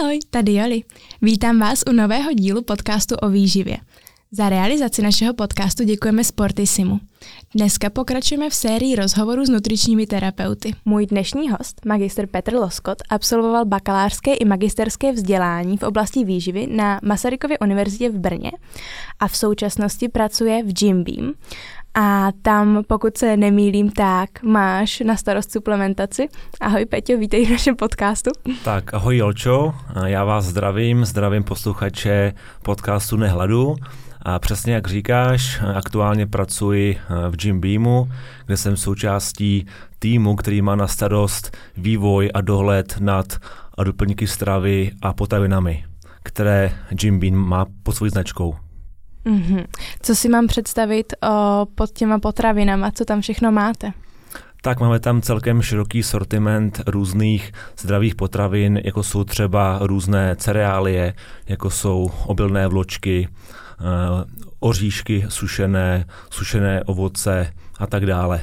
Ahoj, tady Joli. Vítám vás u nového dílu podcastu o výživě. Za realizaci našeho podcastu děkujeme Sportisimu. Dneska pokračujeme v sérii rozhovorů s nutričními terapeuty. Můj dnešní host, magister Petr Loskot, absolvoval bakalářské i magisterské vzdělání v oblasti výživy na Masarykově univerzitě v Brně a v současnosti pracuje v Jim Beam a tam, pokud se nemýlím, tak máš na starost suplementaci. Ahoj Peťo, vítej v našem podcastu. Tak ahoj Jolčo, já vás zdravím, zdravím posluchače podcastu Nehladu. A přesně jak říkáš, aktuálně pracuji v Jim Beamu, kde jsem součástí týmu, který má na starost vývoj a dohled nad doplňky stravy a potravinami, které Jim Beam má pod svou značkou. Mm-hmm. Co si mám představit o, pod těma potravinama, co tam všechno máte? Tak máme tam celkem široký sortiment různých zdravých potravin, jako jsou třeba různé cereálie, jako jsou obilné vločky, eh, oříšky sušené, sušené ovoce a tak dále.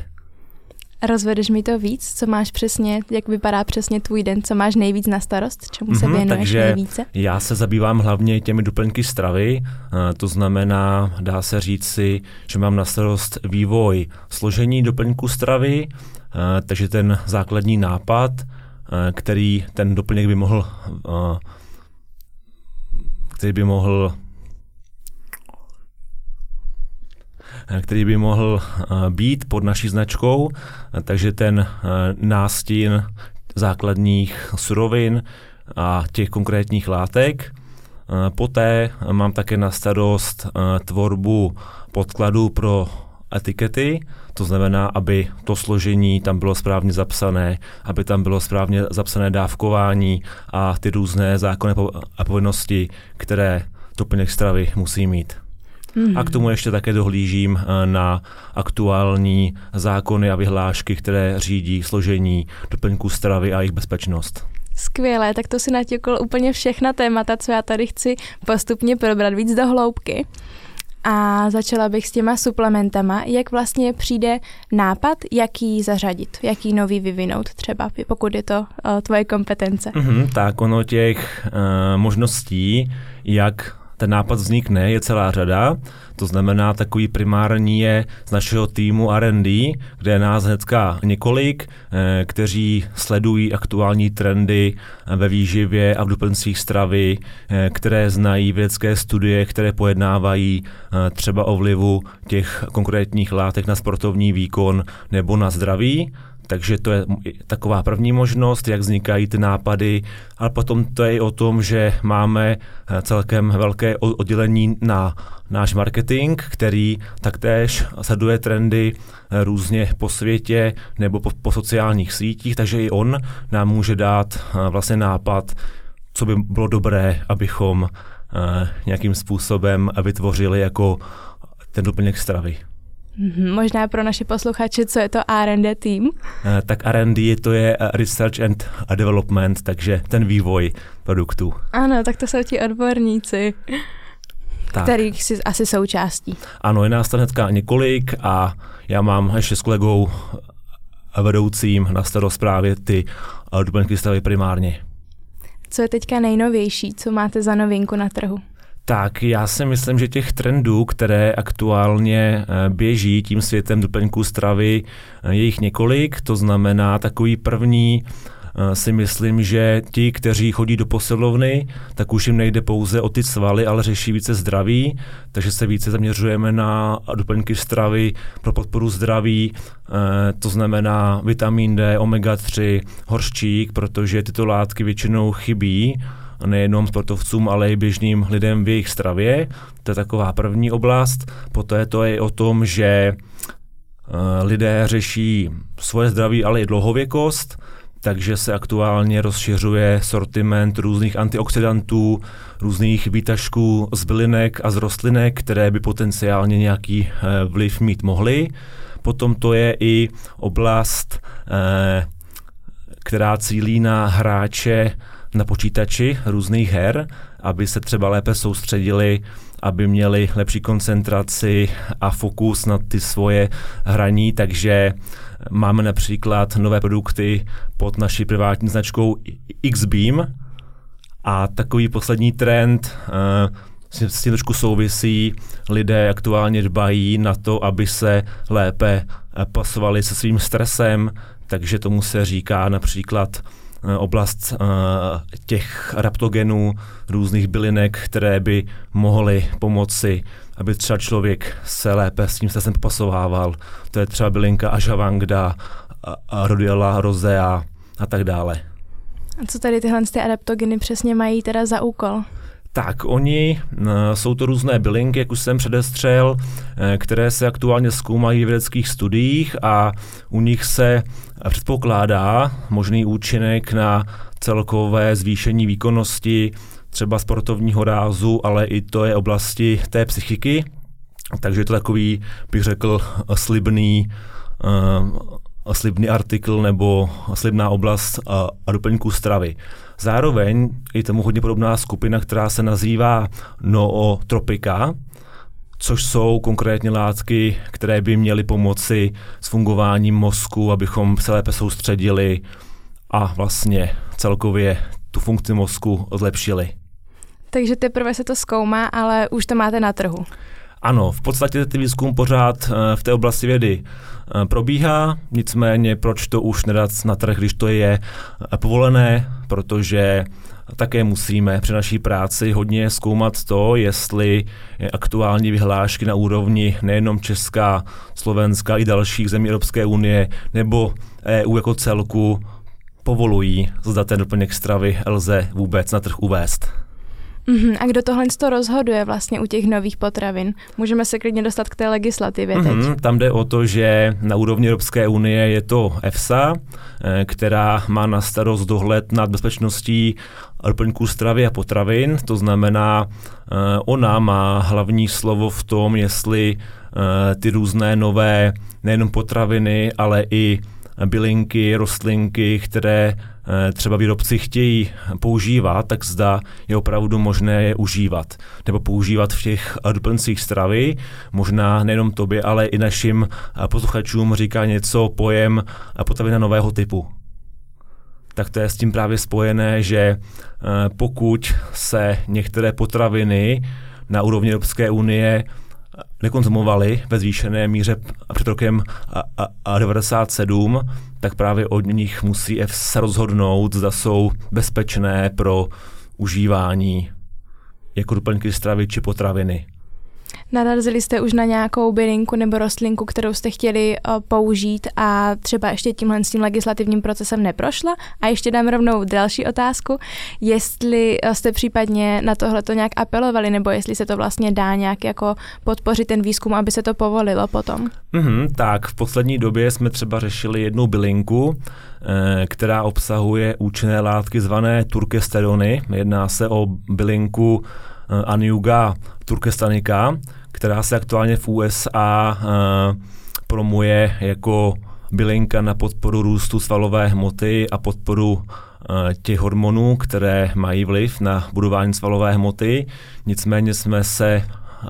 Rozvedeš mi to víc, co máš přesně, jak vypadá přesně tvůj den, co máš nejvíc na starost, čemu se mm-hmm, věnuješ takže nejvíce? Já se zabývám hlavně těmi doplňky stravy, eh, to znamená, dá se říct si, že mám na starost vývoj složení doplňku stravy, eh, takže ten základní nápad, eh, který ten doplněk by mohl který by mohl který by mohl eh, být pod naší značkou, takže ten eh, nástin základních surovin a těch konkrétních látek. Eh, poté mám také na starost tvorbu podkladů pro etikety, to znamená, aby to složení tam bylo správně zapsané, aby tam bylo správně zapsané dávkování a ty různé zákony a povinnosti, které doplněk stravy musí mít. Mm-hmm. A k tomu ještě také dohlížím eh, na aktuální zákony a vyhlášky, které řídí složení doplňků stravy a jejich bezpečnost. Skvělé, tak to si natěkl úplně všechna témata, co já tady chci postupně probrat víc do hloubky. A začala bych s těma suplementama. Jak vlastně přijde nápad, jaký zařadit, jaký nový vyvinout třeba, pokud je to uh, tvoje kompetence? Mm-hmm, tak ono těch uh, možností, jak ten nápad vznikne, je celá řada. To znamená, takový primární je z našeho týmu R&D, kde je nás hnedka několik, eh, kteří sledují aktuální trendy eh, ve výživě a v doplňcích stravy, eh, které znají vědecké studie, které pojednávají třeba o vlivu těch konkrétních látek na sportovní výkon nebo na zdraví takže to je taková první možnost, jak vznikají ty nápady, ale potom to je i o tom, že máme eh, celkem velké oddělení na náš marketing, který taktéž sleduje trendy eh, různě po světě nebo po, po sociálních sítích, takže i on nám může dát eh, vlastně nápad, co by bylo dobré, abychom nějakým způsobem vytvořili jako ten doplněk stravy. Mm-hmm. Možná pro naše posluchače, co je to R&D tým? Eh, tak R&D to je eh, Research and Development, takže ten vývoj produktů. Ano, tak to jsou ti odborníci. Tak. kterých jsi asi součástí. Ano, je nás tam hnedka několik a já mám ještě s kolegou vedoucím na starost právě ty eh, doplňky stavy primárně. Co je teďka nejnovější, co máte za novinku na trhu? Tak já si myslím, že těch trendů, které aktuálně eh, běží tím světem doplňků stravy, eh, je jich několik. To znamená takový první eh, si myslím, že ti, kteří chodí do posilovny, tak už jim nejde pouze o ty svaly, ale řeší více zdraví, takže se více zaměřujeme na doplňky stravy pro podporu zdraví, to znamená vitamin D, omega-3, horščík, protože tyto látky většinou chybí nejenom sportovcům, ale i běžným lidem v jejich stravě. To je taková první oblast. Poté to je o tom, že eh, lidé řeší svoje zdraví, ale i dlouhověkost, takže se aktuálně rozšiřuje sortiment různých antioxidantů, různých výtažků z bylinek a z rostlinek, které by potenciálně nějaký eh, vliv mít mohly. Potom to je i oblast, eh, která cílí na hráče na počítači různých her, aby se třeba lépe soustředili, aby měli lepší koncentraci a fokus na ty svoje hraní, takže máme například nové produkty pod naší privátní značkou Xbeam A takový poslední trend uh, s tím trošku souvisí. Lidé aktuálně dbají na to, aby se lépe pasovali se svým stresem, takže tomu se říká například oblast eh, těch adaptogenů, různých bylinek, které by mohly pomoci, aby třeba člověk se lépe s tím stresem popasovával. To je třeba bylinka ashwagandha, rhodiola rosea a tak dále. A co tady tyhle ty adaptogeny přesně mají teda za úkol? Tak, oni, eh, jsou to různé bylinky, jak už jsem předestřel, které se aktuálně zkoumají v vědeckých studiích a u nich se předpokládá možný účinek na celkové zvýšení výkonnosti třeba sportovního rázu, ale i to je oblasti té psychiky. Takže je to takový, bych řekl, slibný, uh, slibný artikl nebo slibná oblast uh, a doplňků stravy. Zároveň je tomu hodně podobná skupina, která se nazývá nootropika, což jsou konkrétně látky, které by měly pomoci s fungováním mozku, abychom se lépe soustředili a vlastně celkově tu funkci mozku zlepšili. Takže teprve se to zkoumá, ale už to máte na trhu. Ano, v podstatě ty výzkum pořád eh, v té oblasti vědy eh, probíhá, nicméně proč to už nedat na trh, když to je eh, povolené, protože také musíme při naší práci hodně zkoumat to, jestli aktuální vyhlášky na úrovni nejenom Česká, Slovenska i dalších zemí Evropské unie nebo EU jako celku povolují, zda ten doplněk stravy lze vůbec na trh uvést. Mm-hmm. A kdo tohle to rozhoduje vlastně u těch nových potravin? Můžeme se klidně dostat k té legislativě. Mm-hmm. Tam jde o to, že na úrovni Evropské unie je to EFSA, eh, která má na starost dohled nad bezpečností doplňků stravy a potravin. To znamená, eh, ona má hlavní slovo v tom, jestli eh, ty různé nové nejenom potraviny, ale i bylinky, rostlinky, které třeba výrobci chtějí používat, tak zda je opravdu možné je užívat. Nebo používat v těch doplňcích stravy. Možná nejenom tobě, ale i našim posluchačům říká něco pojem potravina nového typu tak to je s tím právě spojené, že eh, pokud se některé potraviny na úrovni Evropské unie nekonzumovali ve zvýšené míře před rokem a, a, a 97, tak právě od nich musí se rozhodnout, zda jsou bezpečné pro užívání jako doplňky stravy či potraviny. Narazili jste už na nějakou bylinku nebo rostlinku, kterou jste chtěli uh, použít a třeba ještě tímhle s tím legislativním procesem neprošla? A ještě dám rovnou další otázku, jestli uh, jste případně na tohle to nějak apelovali, nebo jestli se to vlastně dá nějak jako podpořit ten výzkum, aby se to povolilo potom? Mm-hmm, tak v poslední době jsme třeba řešili jednu bylinku, eh, která obsahuje účinné látky zvané turkesterony. Jedná se o bylinku eh, Aniuga turkestanika, která se aktuálně v USA eh, promuje jako bylinka na podporu růstu svalové hmoty a podporu uh, těch hormonů, které mají vliv na budování svalové hmoty. Nicméně jsme se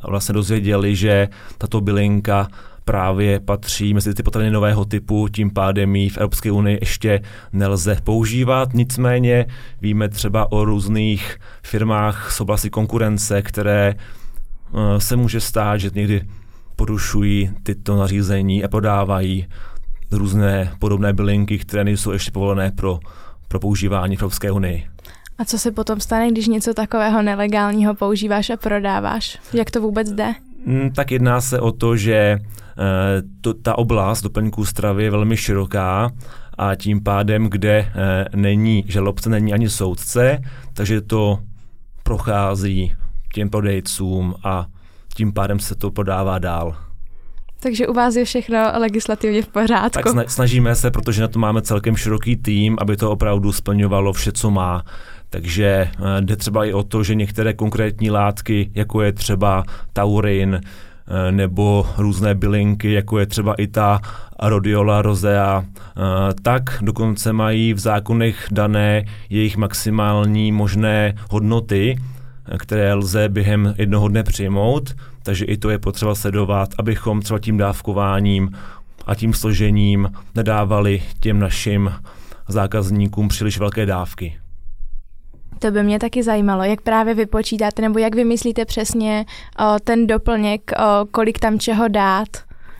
vlastně dozvěděli, že tato bylinka právě patří mezi ty potraviny nového typu, tím pádem ji v Evropské unii ještě nelze používat. Nicméně víme třeba o různých firmách z oblasti konkurence, které Eh, se může stát, že někdy porušují tyto nařízení a podávají různé podobné bylinky, které nejsou ještě povolené pro, pro používání v Evropské unii. A co se potom stane, když něco takového nelegálního používáš a prodáváš? Jak to vůbec jde? Mm, tak jedná se o to, že eh, to, ta oblast doplňků stravy je velmi široká a tím pádem, kde eh, není žalobce, není ani soudce, takže to prochází těm prodejcům a tím pádem se to podává dál. Takže u vás je všechno legislativně v pořádku. Tak snažíme se, protože na to máme celkem široký tým, aby to opravdu splňovalo vše, co má. Takže eh, jde třeba i o to, že některé konkrétní látky, jako je třeba taurin, eh, nebo různé bylinky, jako je třeba i ta rhodiola rosea, eh, tak dokonce mají v zákonech dané jejich maximální možné hodnoty, které lze během jednoho dne přijmout, takže i to je potřeba sledovat, abychom třeba tím dávkováním a tím složením nedávali těm našim zákazníkům příliš velké dávky. To by mě taky zajímalo, jak právě vypočítáte, nebo jak vymyslíte přesně o, ten doplněk, o, kolik tam čeho dát,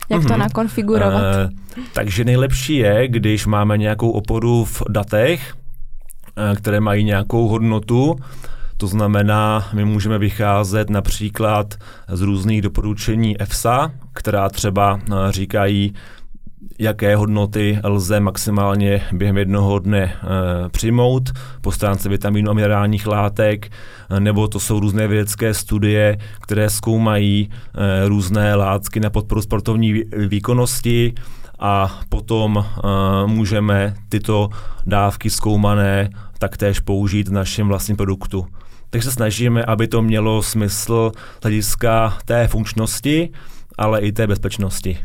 jak mm-hmm. to mhm. nakonfigurovat. E, takže nejlepší je, když máme nějakou oporu v datech, e, které mají nějakou hodnotu, to znamená, my můžeme vycházet například z různých doporučení EFSA, která třeba e, říkají, jaké hodnoty lze maximálně během jednoho dne e, přijmout po stránce vitamínu a minerálních látek, e, nebo to jsou různé vědecké studie, které zkoumají e, různé látky na podporu sportovní výkonnosti a potom e, můžeme tyto dávky zkoumané taktéž použít v našem vlastním produktu. Takže se snažíme, aby to mělo smysl hlediska té funkčnosti, ale i té bezpečnosti.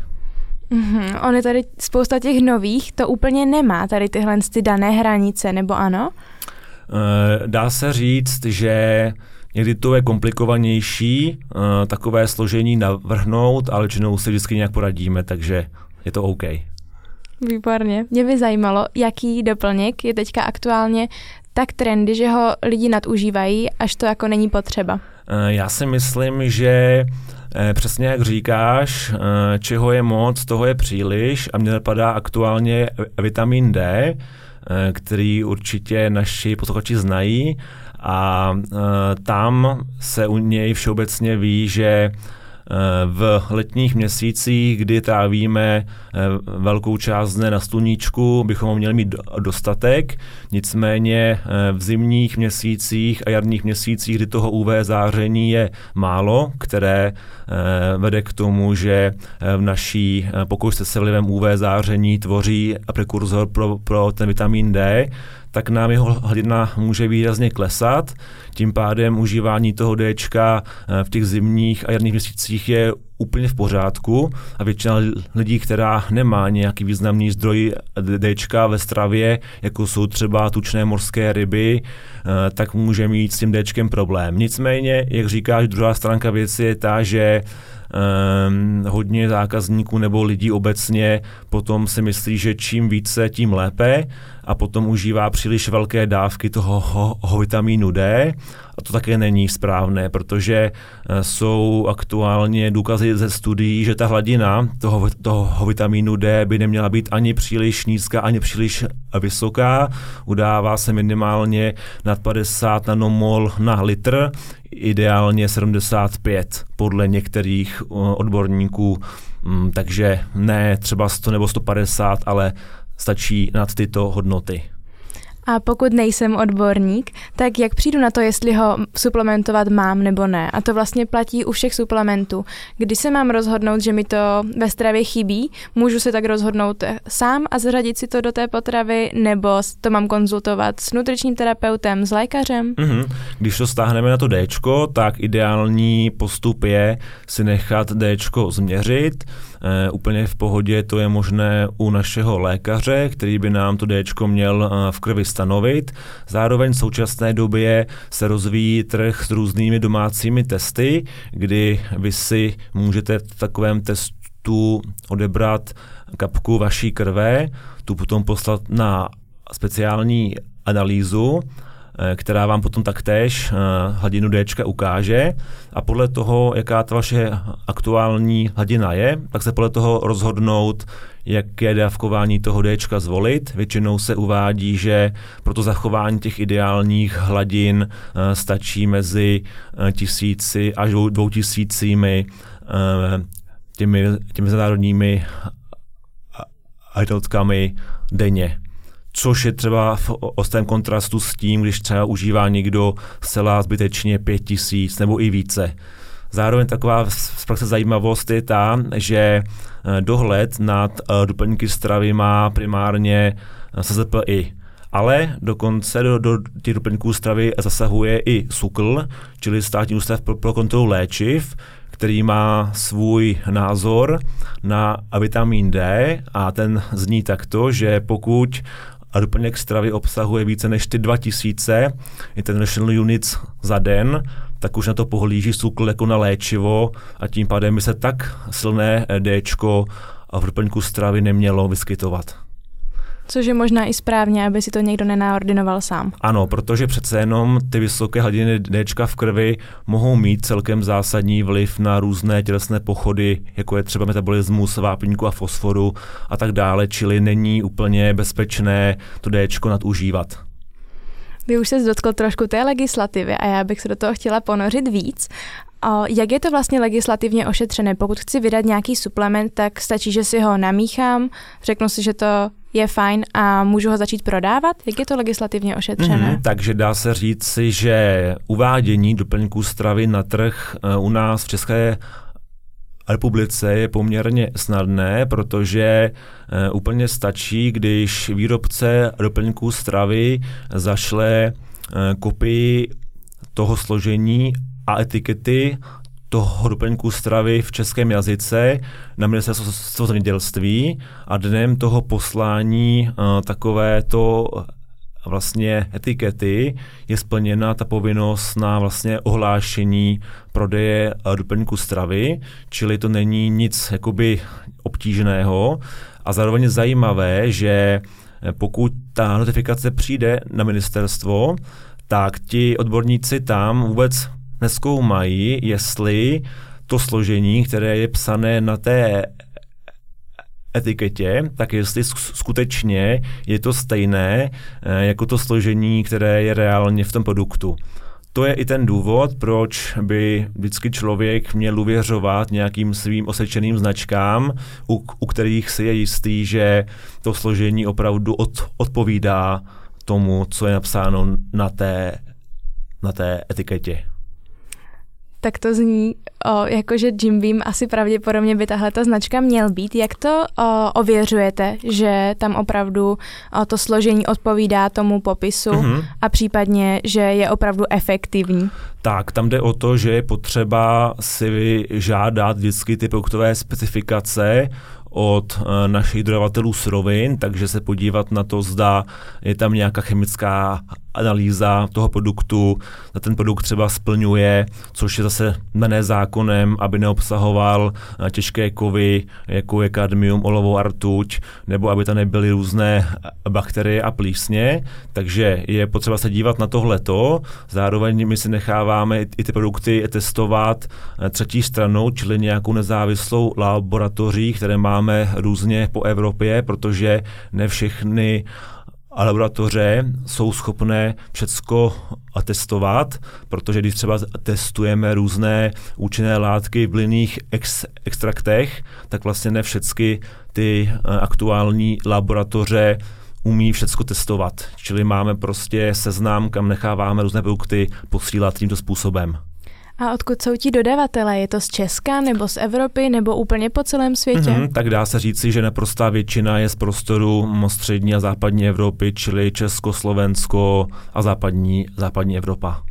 Mm-hmm. On je tady spousta těch nových, to úplně nemá tady tyhle ty dané hranice, nebo ano? E, dá se říct, že někdy to je komplikovanější e, takové složení navrhnout, ale většinou se vždycky nějak poradíme, takže je to OK. Výborně. Mě by zajímalo, jaký doplněk je teďka aktuálně tak trendy, že ho lidi nadužívají, až to jako není potřeba. E, já si myslím, že Eh, přesně jak říkáš, eh, čeho je moc, toho je příliš a mně napadá aktuálně vitamin D, eh, který určitě naši posluchači znají a tam se u něj všeobecně ví, že v letních měsících, kdy trávíme eh, velkou část dne na sluníčku, bychom měli mít dostatek, nicméně eh, v zimních měsících a jarních měsících, kdy toho UV záření je málo, které eh, vede k tomu, že v naší pokoušce se vlivem UV záření tvoří prekurzor pro, pro ten vitamin D, tak nám jeho hladina může výrazně klesat. Tím pádem užívání toho D eh, v těch zimních a jarních měsících je úplně v pořádku a většina lidí, která nemá nějaký významný zdroj D ve stravě, jako jsou třeba tučné morské ryby, eh, tak může mít s tím D problém. Nicméně, jak říkáš, druhá stránka věci je ta, že Um, hodně zákazníků nebo lidí obecně potom si myslí, že čím více, tím lépe a potom užívá příliš velké dávky toho ho, ho vitamínu D a to také není správné, protože uh, jsou aktuálně důkazy ze studií, že ta hladina toho, toho vitamínu D by neměla být ani příliš nízká, ani příliš vysoká. Udává se minimálně nad 50 nanomol na litr, ideálně 75 podle některých uh, odborníků, mm, takže ne třeba 100 nebo 150, ale stačí nad tyto hodnoty. A pokud nejsem odborník, tak jak přijdu na to, jestli ho suplementovat mám nebo ne? A to vlastně platí u všech suplementů. Když se mám rozhodnout, že mi to ve stravě chybí, můžu se tak rozhodnout sám a zařadit si to do té potravy, nebo to mám konzultovat s nutričním terapeutem, s lékařem? Mm-hmm. Když to stáhneme na to D, tak ideální postup je si nechat D změřit, úplně v pohodě to je možné u našeho lékaře, který by nám to D měl eh, v krvi stanovit. Zároveň v současné době se rozvíjí trh s různými domácími testy, kdy vy si můžete v takovém testu odebrat kapku vaší krve, tu potom poslat na speciální analýzu Eh, která vám potom taktéž eh, hladinu D ukáže a podle toho, jaká ta vaše aktuální hladina je, tak se podle toho rozhodnout, jaké dávkování toho D zvolit. Většinou se uvádí, že pro to zachování těch ideálních hladin eh, stačí mezi tisíci až dvou tisícími těmi, těmi mezinárodními jednotkami denně což je třeba v ostém kontrastu s tím, když třeba užívá někdo zcela zbytečně pět tisíc nebo i více. Zároveň taková z praxe zajímavost je ta, že eh, dohled nad eh, doplňky stravy má primárně eh, SZPI. Ale dokonce do, do těch doplňků stravy zasahuje i SUKL, čili státní ústav pro, pro kontrolu léčiv, který má svůj názor na vitamin D a ten zní takto, že pokud a doplněk stravy obsahuje více než ty 2000 international units za den, tak už na to pohlíží SUKL jako na léčivo a tím pádem by se tak silné D v doplňku stravy nemělo vyskytovat. Což je možná i správně, aby si to někdo nenaordinoval sám. Ano, protože přece jenom ty vysoké hladiny D v krvi mohou mít celkem zásadní vliv na různé tělesné pochody, jako je třeba metabolismus vápníku a fosforu a tak dále, čili není úplně bezpečné to D nadužívat. Vy už se dotkl trošku té legislativy a já bych se do toho chtěla ponořit víc. Jak je to vlastně legislativně ošetřené? Pokud chci vydat nějaký suplement, tak stačí, že si ho namíchám, řeknu si, že to je fajn a můžu ho začít prodávat? Jak je to legislativně ošetřené? Mm, takže dá se říct že uvádění doplňků stravy na trh eh, u nás v České republice je poměrně snadné, protože uh, úplně stačí, když výrobce doplňků stravy zašle uh, kopii toho složení a etikety toho doplňku stravy v českém jazyce na ministerstvo zemědělství a dnem toho poslání uh, takové to vlastně etikety je splněna ta povinnost na vlastně ohlášení prodeje doplňku stravy, čili to není nic jakoby obtížného. A zároveň zajímavé, že pokud ta notifikace přijde na ministerstvo, tak ti odborníci tam vůbec neskoumají, jestli to složení, které je psané na té etiketě, tak jestli skutečně je to stejné eh, jako to složení, které je reálně v tom produktu. To je i ten důvod, proč by vždycky člověk měl uvěřovat nějakým svým osečeným značkám, u, u kterých si je jistý, že to složení opravdu od, odpovídá tomu, co je napsáno na té, na té etiketě tak to zní, o, jako že Jim Beam asi pravděpodobně by tahle ta značka měl být. Jak to o, ověřujete, že tam opravdu o, to složení odpovídá tomu popisu mm-hmm. a případně, že je opravdu efektivní? Tak, tam jde o to, že je potřeba si žádat vždycky ty produktové specifikace od e, našich dodavatelů surovin, takže se podívat na to, zda je tam nějaká chemická analýza toho produktu, na ten produkt třeba splňuje, což je zase dané zákonem, aby neobsahoval eh, těžké kovy, jako je kadmium, olovo a rtuť, nebo aby tam nebyly různé eh, bakterie a plísně. Takže je potřeba se dívat na tohleto. Zároveň my si necháváme i ty produkty testovat eh, třetí stranou, čili nějakou nezávislou laboratoří, které máme různě po Evropě, protože ne všechny a laboratoře jsou schopné všecko atestovat, protože když třeba testujeme různé účinné látky v linných ex, extraktech, tak vlastně ne všechny ty eh, aktuální laboratoře umí všecko testovat. Čili máme prostě seznam, kam necháváme různé produkty posílat tímto způsobem. A odkud jsou ti dodavatelé? Je to z Česka nebo z Evropy nebo úplně po celém světě? Mm-hmm, tak dá se říci, že naprostá většina je z prostoru střední a západní Evropy, čili Česko, Slovensko a západní, západní Evropa.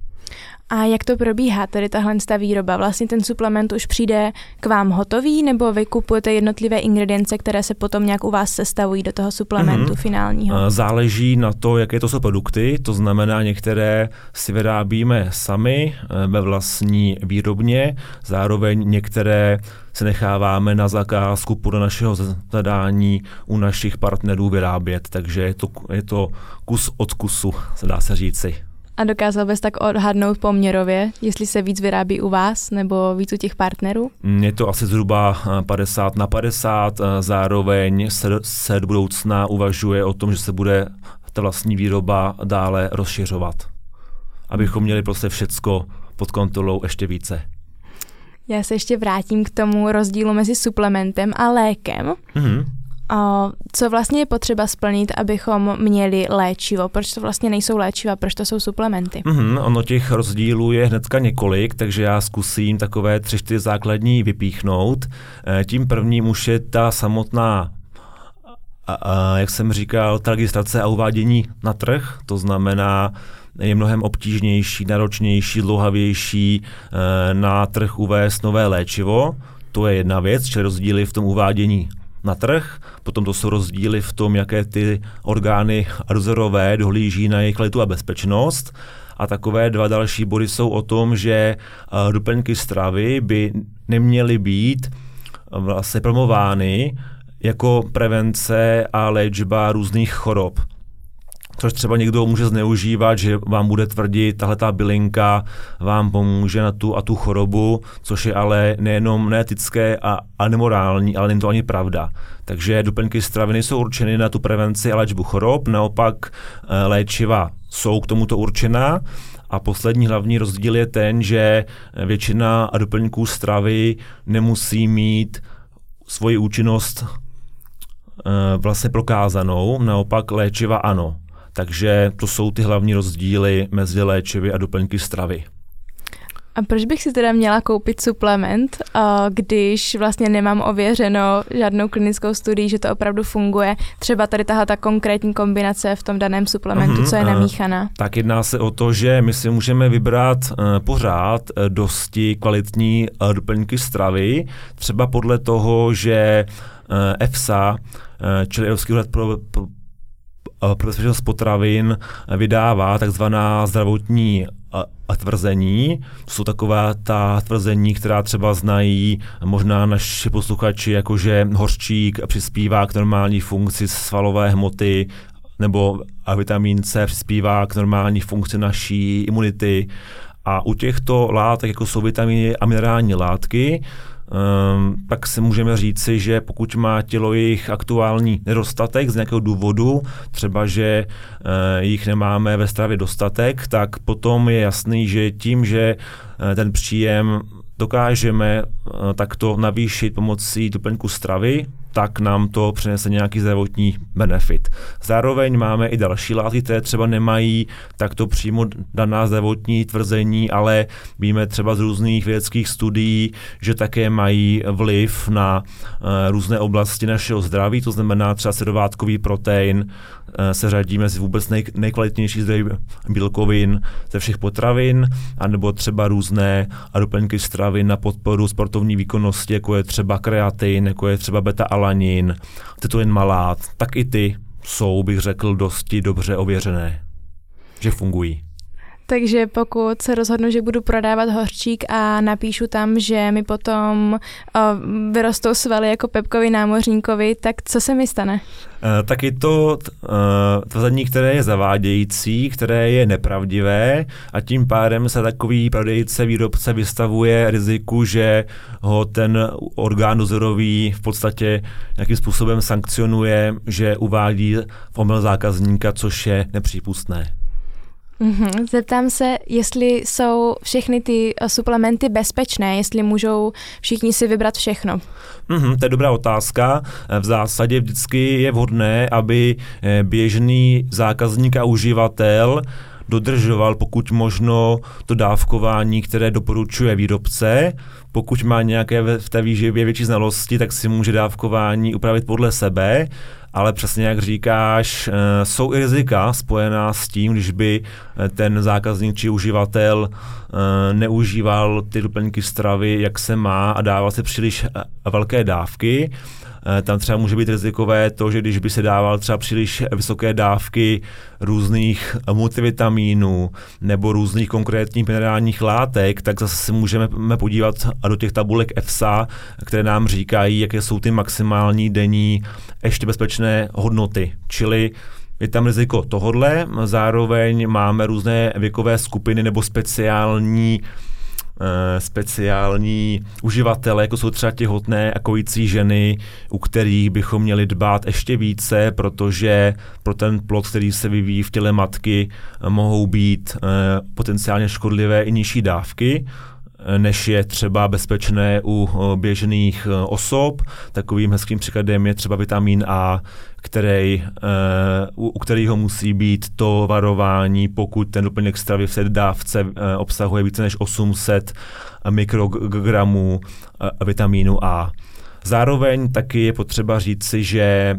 A jak to probíhá, tedy tahle ta výroba? Vlastně ten suplement už přijde k vám hotový, nebo vy kupujete jednotlivé ingredience, které se potom nějak u vás sestavují do toho suplementu mm-hmm. finálního? Záleží na to, jaké to jsou produkty, to znamená, některé si vyrábíme sami eh, ve vlastní výrobně, zároveň některé se necháváme na zakázku podle našeho zadání u našich partnerů vyrábět, takže je to, je to kus od kusu, se dá se říci. A dokázal bys tak odhadnout poměrově, jestli se víc vyrábí u vás nebo víc u těch partnerů? Je to asi zhruba 50 eh, na 50, eh, zároveň se, se do budoucna uvažuje o tom, že se bude ta vlastní výroba dále rozšiřovat, abychom měli prostě všecko pod kontrolou ještě více. Já se ještě vrátím k tomu rozdílu mezi suplementem a lékem. Mm-hmm. Co vlastně je potřeba splnit, abychom měli léčivo? Proč to vlastně nejsou léčiva, proč to jsou suplementy? Mm-hmm, ono těch rozdílů je hnedka několik, takže já zkusím takové tři, čtyři základní vypíchnout. E, tím prvním už je ta samotná a, a, jak jsem říkal, ta registrace a uvádění na trh, to znamená, je mnohem obtížnější, náročnější, dlouhavější e, na trh uvést nové léčivo. To je jedna věc, čili rozdíly v tom uvádění na trh, potom to jsou rozdíly v tom, jaké ty orgány dozorové dohlíží na jejich kvalitu a bezpečnost. A takové dva další body jsou o tom, že eh, doplňky stravy by neměly být eh, vlastně promovány jako prevence a léčba různých chorob což třeba někdo může zneužívat, že vám bude tvrdit, tahle ta bylinka vám pomůže na tu a tu chorobu, což je ale nejenom neetické a, a nemorální, ale není to ani pravda. Takže doplňky stravy nejsou určeny na tu prevenci a léčbu chorob, naopak eh, léčiva jsou k tomuto určená. A poslední hlavní rozdíl je ten, že většina doplňků stravy nemusí mít svoji účinnost eh, vlastně prokázanou, naopak léčiva ano. Takže to jsou ty hlavní rozdíly mezi léčivy a doplňky stravy. A proč bych si teda měla koupit suplement, když vlastně nemám ověřeno žádnou klinickou studii, že to opravdu funguje? Třeba tady tahle ta konkrétní kombinace v tom daném suplementu, mm-hmm, co je namíchaná. Tak jedná se o to, že my si můžeme vybrat uh, pořád uh, dosti kvalitní doplňky stravy, třeba podle toho, že EFSA, čili Evropský úřad pro, pro pro bezpečnost potravin vydává takzvaná zdravotní tvrzení. To jsou taková ta tvrzení, která třeba znají možná naši posluchači, jakože hořčík přispívá k normální funkci svalové hmoty, nebo a vitamin C přispívá k normální funkci naší imunity. A u těchto látek, jako jsou vitaminy a minerální látky, um, tak si můžeme říci, že pokud má tělo jejich aktuální nedostatek z nějakého důvodu, třeba že uh, jich nemáme ve stravě dostatek, tak potom je jasný, že tím, že uh, ten příjem dokážeme uh, takto navýšit pomocí doplňku stravy, tak nám to přinese nějaký zdravotní benefit. Zároveň máme i další látky, které třeba nemají takto přímo daná zdravotní tvrzení, ale víme třeba z různých vědeckých studií, že také mají vliv na uh, různé oblasti našeho zdraví, to znamená třeba sedovátkový protein, se řadí mezi vůbec nej, nejkvalitnější zdroje bílkovin ze všech potravin, anebo třeba různé doplňky stravy na podporu sportovní výkonnosti, jako je třeba kreatin, jako je třeba beta-alanin, titulin malát, tak i ty jsou, bych řekl, dosti dobře ověřené, že fungují. Takže pokud se rozhodnu, že budu prodávat hořčík a napíšu tam, že mi potom uh, vyrostou svaly jako Pepkovi námořníkovi, tak co se mi stane? Uh, tak je to uh, tvrzení, které je zavádějící, které je nepravdivé a tím pádem se takový prodejce, výrobce vystavuje riziku, že ho ten orgán dozorový v podstatě nějakým způsobem sankcionuje, že uvádí v omyl zákazníka, což je nepřípustné. Mm-hmm. Zeptám se, jestli jsou všechny ty uh, suplementy bezpečné, jestli můžou všichni si vybrat všechno. Mm-hmm, to je dobrá otázka. V zásadě vždycky je vhodné, aby eh, běžný zákazník a uživatel dodržoval pokud možno to dávkování, které doporučuje výrobce. Pokud má nějaké v té výživě větší znalosti, tak si může dávkování upravit podle sebe ale přesně jak říkáš, eh, jsou i rizika spojená s tím, když by eh, ten zákazník či uživatel eh, neužíval ty doplňky stravy, jak se má a dával se příliš velké dávky. Eh, tam třeba může být rizikové to, že když by se dával třeba příliš vysoké dávky různých multivitamínů nebo různých konkrétních minerálních látek, tak zase se můžeme podívat do těch tabulek EFSA, které nám říkají, jaké jsou ty maximální denní ještě bezpečné hodnoty. Čili je tam riziko tohodle, zároveň máme různé věkové skupiny nebo speciální Eh, speciální uživatele, jako jsou třeba těhotné a kojící ženy, u kterých bychom měli dbát ještě více, protože pro ten plod, který se vyvíjí v těle matky, mohou být eh, potenciálně škodlivé i nižší dávky než je třeba bezpečné u běžných e, osob. Takovým hezkým příkladem je třeba vitamin A, který, e, u kterého musí být to varování, pokud ten doplněk stravy v dávce obsahuje více než 800 mikrogramů vitamínu A. Zároveň taky je potřeba říci, že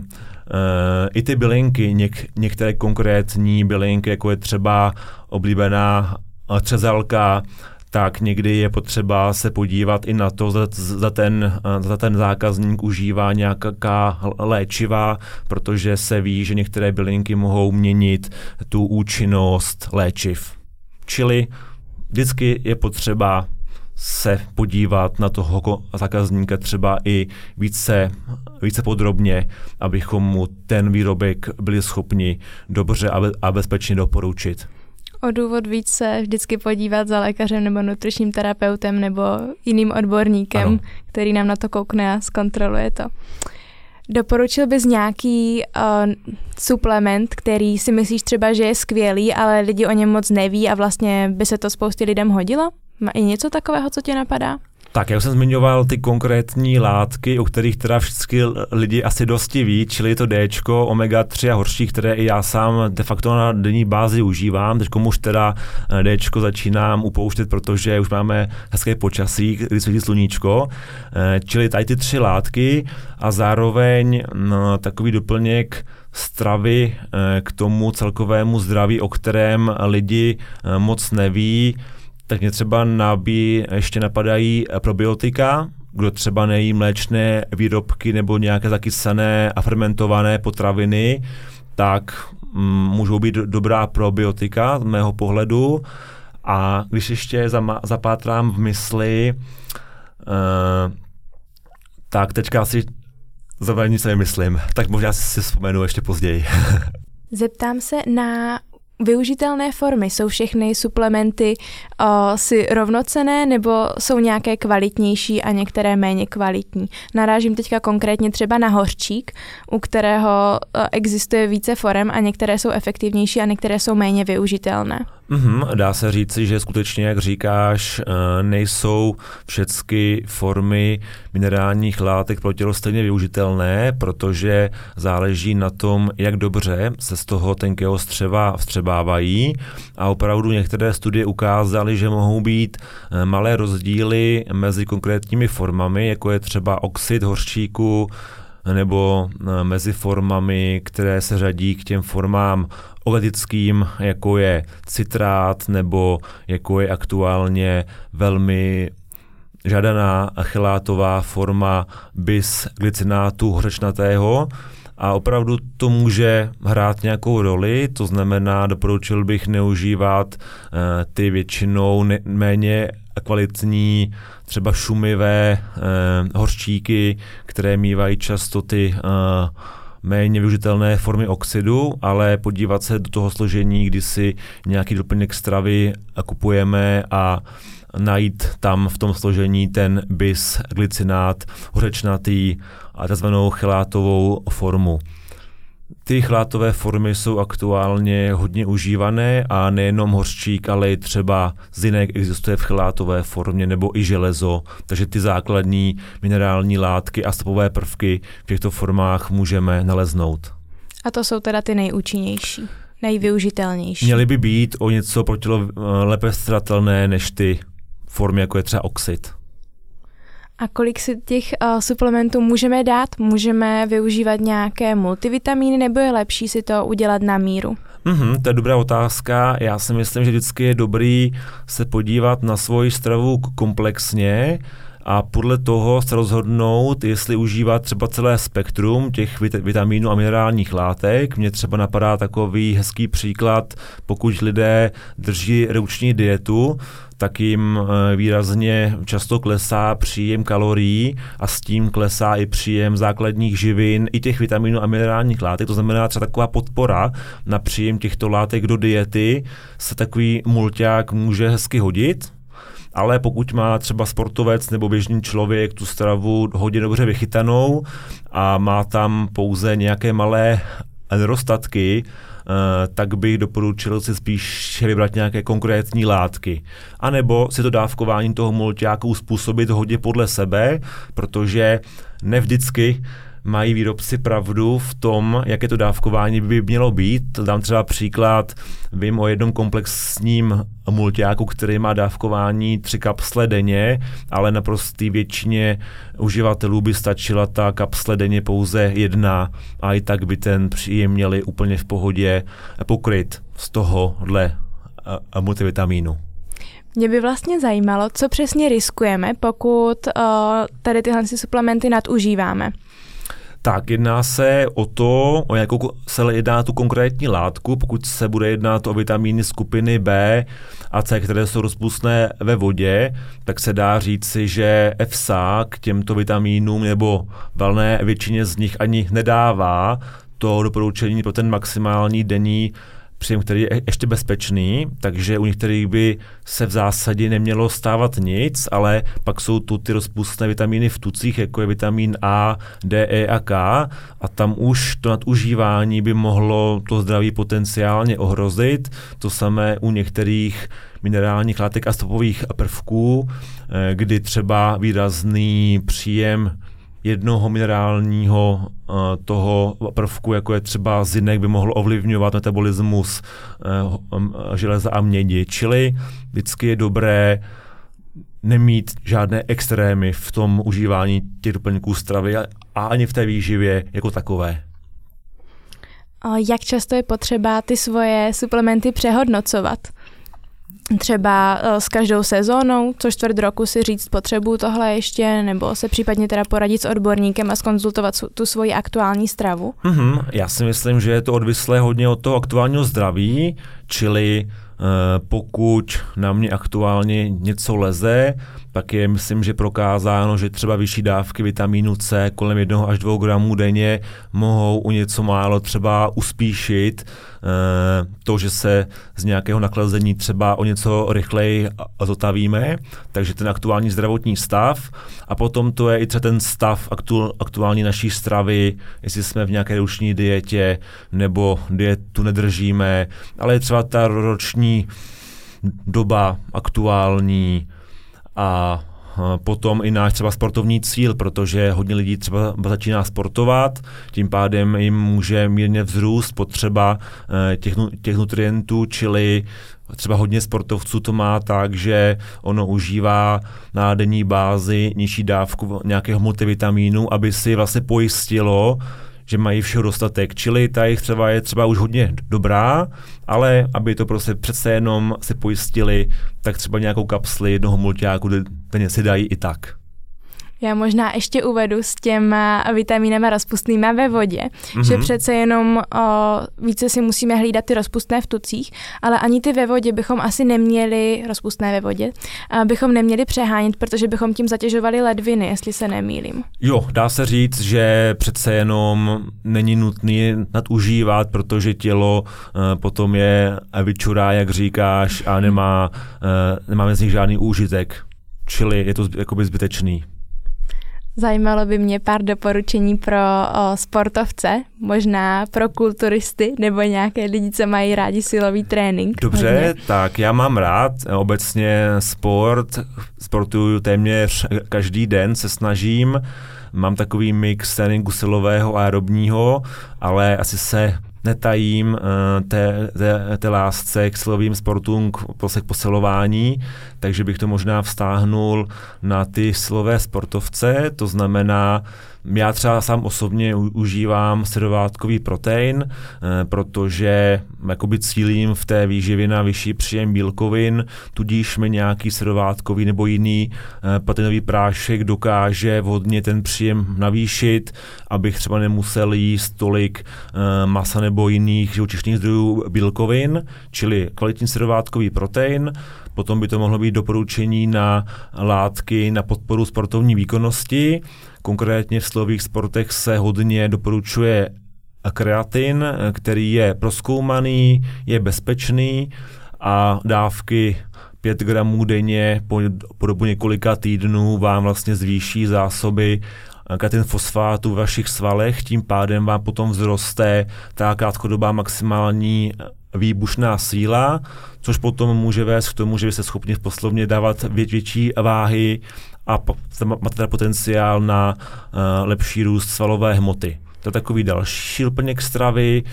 i ty bylinky, něk, některé konkrétní bylinky, jako je třeba oblíbená třezalka, tak někdy je potřeba se podívat i na to, za, za, ten, za ten zákazník užívá nějaká léčiva, protože se ví, že některé bylinky mohou měnit tu účinnost léčiv. Čili vždycky je potřeba se podívat na toho zákazníka třeba i více, více podrobně, abychom mu ten výrobek byli schopni dobře a bezpečně doporučit. O důvod víc se vždycky podívat za lékařem nebo nutričním terapeutem nebo jiným odborníkem, ano. který nám na to koukne a zkontroluje to. Doporučil bys nějaký uh, suplement, který si myslíš třeba, že je skvělý, ale lidi o něm moc neví a vlastně by se to spoustě lidem hodilo? Má i něco takového, co tě napadá? Tak, jak jsem zmiňoval ty konkrétní látky, o kterých teda všichni lidi asi dosti ví, čili to D, omega-3 a horší, které i já sám de facto na denní bázi užívám. Teď už teda eh, D začínám upouštět, protože už máme hezké počasí, kdy svítí sluníčko. Eh, čili tady ty tři látky a zároveň no, takový doplněk stravy eh, k tomu celkovému zdraví, o kterém lidi moc neví, tak mě třeba nabí, ještě napadají probiotika, kdo třeba nejí mléčné výrobky nebo nějaké zakysané a fermentované potraviny, tak mm, můžou být dobrá probiotika z mého pohledu. A když ještě zapátrám v mysli, uh, tak teďka asi zavedení se myslím, tak možná si vzpomenu ještě později. Zeptám se na využitelné formy? Jsou všechny suplementy o, si rovnocené nebo jsou nějaké kvalitnější a některé méně kvalitní? Narážím teďka konkrétně třeba na hořčík, u kterého o, existuje více forem a některé jsou efektivnější a některé jsou méně využitelné. Mm-hmm, dá se říci, že skutečně, jak říkáš, eh, nejsou všechny formy minerálních látek pro tělo stejně využitelné, protože záleží na tom, jak dobře se z toho tenkého střeva vstřebávají. A opravdu některé studie ukázaly, že mohou být eh, malé rozdíly mezi konkrétními formami, jako je třeba oxid hořčíku, nebo eh, mezi formami, které se řadí k těm formám organickým, jako je citrát, nebo jako je aktuálně velmi žádaná achylátová forma bis glycinátu hořečnatého, a opravdu to může hrát nějakou roli, to znamená, doporučil bych neužívat uh, ty většinou ne- méně kvalitní, třeba šumivé uh, hořčíky, které mývají často ty uh, méně využitelné formy oxidu, ale podívat se do toho složení, kdy si nějaký doplněk stravy kupujeme a najít tam v tom složení ten bis, glicinát, hořečnatý a tzv. chelátovou formu. Ty chlátové formy jsou aktuálně hodně užívané a nejenom hořčík, ale i třeba zinek existuje v chlátové formě nebo i železo, takže ty základní minerální látky a stopové prvky v těchto formách můžeme naleznout. A to jsou teda ty nejúčinnější, nejvyužitelnější. Měly by být o něco pro tělo eh, lépe stratelné než ty formy, jako je třeba oxid. A kolik si těch uh, suplementů můžeme dát? Můžeme využívat nějaké multivitamíny nebo je lepší si to udělat na míru? Mm-hmm, to je dobrá otázka. Já si myslím, že vždycky je dobrý se podívat na svoji stravu komplexně a podle toho se rozhodnout, jestli užívat třeba celé spektrum těch vit- vitamínů a minerálních látek. Mně třeba napadá takový hezký příklad, pokud lidé drží redukční dietu, tak jim eh, výrazně často klesá příjem kalorií a s tím klesá i příjem základních živin, i těch vitaminů a minerálních látek. To znamená třeba taková podpora na příjem těchto látek do diety se takový mulťák může hezky hodit, ale pokud má třeba sportovec nebo běžný člověk tu stravu hodně dobře vychytanou a má tam pouze nějaké malé nedostatky, tak bych doporučil si spíš vybrat nějaké konkrétní látky. A nebo si to dávkování toho multiáku způsobit hodně podle sebe, protože nevždycky mají výrobci pravdu v tom, jaké to dávkování by mělo být. Dám třeba příklad, vím o jednom komplexním multiáku, který má dávkování tři kapsle denně, ale naprostý většině uživatelů by stačila ta kapsle denně pouze jedna a i tak by ten příjem měli úplně v pohodě pokryt z tohohle multivitamínu. Mě by vlastně zajímalo, co přesně riskujeme, pokud uh, tady tyhle suplementy nadužíváme. Tak, jedná se o to, o jakou se jedná tu konkrétní látku, pokud se bude jednat o vitamíny skupiny B a C, které jsou rozpustné ve vodě, tak se dá říci, že EFSA k těmto vitamínům nebo valné většině z nich ani nedává. To doporučení pro ten maximální denní příjem, který je ještě bezpečný, takže u některých by se v zásadě nemělo stávat nic, ale pak jsou tu ty rozpustné vitamíny v tucích, jako je vitamin A, D, E a K a tam už to nadužívání by mohlo to zdraví potenciálně ohrozit. To samé u některých minerálních látek a stopových prvků, eh, kdy třeba výrazný příjem jednoho minerálního uh, toho prvku, jako je třeba zinek, by mohl ovlivňovat metabolismus uh, železa a mědi. Čili vždycky je dobré nemít žádné extrémy v tom užívání těch doplňků stravy a, a ani v té výživě jako takové. Jak často je potřeba ty svoje suplementy přehodnocovat? Třeba eh, s každou sezónou, co čtvrt roku si říct potřebu tohle ještě, nebo se případně teda poradit s odborníkem a skonzultovat tu svoji aktuální stravu? Mm-hmm. Já si myslím, že je to odvislé hodně od toho aktuálního zdraví, čili uh, pokud na mě aktuálně něco leze, tak je, myslím, že prokázáno, že třeba vyšší dávky vitamínu C kolem 1 až 2 gramů denně mohou u něco málo třeba uspíšit eh, to, že se z nějakého naklazení třeba o něco rychleji zotavíme, takže ten aktuální zdravotní stav. A potom to je i třeba ten stav aktu, aktuální naší stravy, jestli jsme v nějaké ruční dietě nebo dietu nedržíme, ale je třeba ta roční doba aktuální, a potom i náš třeba sportovní cíl, protože hodně lidí třeba začíná sportovat, tím pádem jim může mírně vzrůst potřeba eh, těch, těch nutrientů, čili třeba hodně sportovců to má tak, že ono užívá na denní bázi nižší dávku nějakého multivitamínu, aby si vlastně pojistilo, že mají všeho dostatek. Čili ta jejich třeba je třeba už hodně dobrá, ale aby to prostě přece jenom si pojistili, tak třeba nějakou kapsli jednoho multiáku denně si dají i tak. Já možná ještě uvedu s těma vitamínama rozpustnýma ve vodě, mm-hmm. že přece jenom o, více si musíme hlídat ty rozpustné v tucích, ale ani ty ve vodě bychom asi neměli, rozpustné ve vodě, a bychom neměli přehánit, protože bychom tím zatěžovali ledviny, jestli se nemýlím. Jo, dá se říct, že přece jenom není nutný nadužívat, protože tělo uh, potom je vyčurá, jak říkáš, a nemá, uh, nemáme z nich žádný úžitek. Čili je to jakoby zbytečný. Zajímalo by mě pár doporučení pro o, sportovce, možná pro kulturisty nebo nějaké lidi, co mají rádi silový trénink. Dobře, hodně. tak já mám rád obecně sport, sportuju téměř každý den, se snažím, mám takový mix tréninku silového a aerobního, ale asi se netajím uh, té, té, té lásce k silovým sportům, k, k posilování, takže bych to možná vztáhnul na ty silové sportovce, to znamená já třeba sám osobně užívám sedovátkový protein, eh, protože jakoby cílím v té výživě na vyšší příjem bílkovin, tudíž mi nějaký sedovátkový nebo jiný eh, proteinový prášek dokáže vhodně ten příjem navýšit, abych třeba nemusel jíst tolik eh, masa nebo jiných živočišných zdrojů bílkovin, čili kvalitní sedovátkový protein, Potom by to mohlo být doporučení na látky na podporu sportovní výkonnosti. Konkrétně v slových sportech se hodně doporučuje kreatin, který je proskoumaný, je bezpečný a dávky 5 gramů denně po, po dobu několika týdnů vám vlastně zvýší zásoby katin fosfátu v vašich svalech, tím pádem vám potom vzroste ta krátkodobá maximální výbušná síla, což potom může vést k tomu, že jste schopni poslovně dávat větší váhy a máte potenciál na uh, lepší růst svalové hmoty. To je takový další doplněk stravy.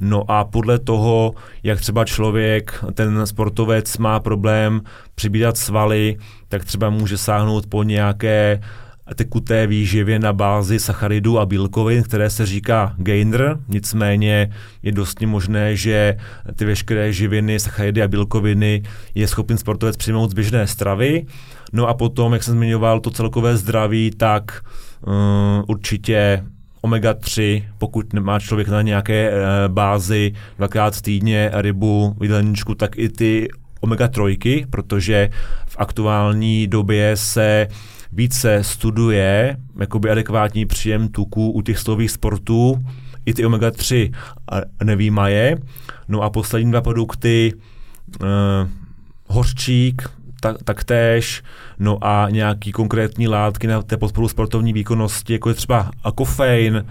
No a podle toho, jak třeba člověk, ten sportovec má problém přibírat svaly, tak třeba může sáhnout po nějaké tekuté výživě na bázi sacharidů a bílkovin, které se říká gainer, nicméně je dost možné, že ty veškeré živiny, sacharidy a bílkoviny je schopný sportovec přijmout z běžné stravy. No a potom, jak jsem zmiňoval, to celkové zdraví, tak uh, určitě omega-3, pokud má člověk na nějaké e, bázi dvakrát týdně rybu, jídelníčku, tak i ty omega-3, protože v aktuální době se více studuje jakoby adekvátní příjem tuků u těch slových sportů, i ty omega-3 nevýmaje. No a poslední dva produkty, uh, hořčík, tak, no a nějaký konkrétní látky na té podporu sportovní výkonnosti, jako je třeba kofein,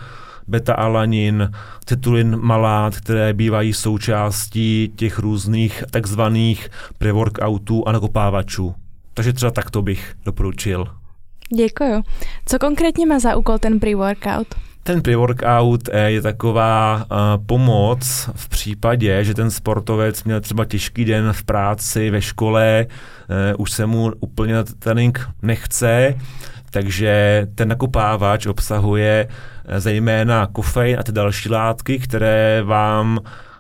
beta-alanin, citulin malát, které bývají součástí těch různých takzvaných pre-workoutů a nakopávačů. Takže třeba takto bych doporučil. Děkuju. Co konkrétně má za úkol ten pre-workout? Ten pre-workout eh, je taková uh, pomoc v případě, že ten sportovec měl třeba těžký den v práci, ve škole, uh, už se mu úplně trénink nechce, takže ten nakupávač obsahuje zejména kofein a ty další látky, které vám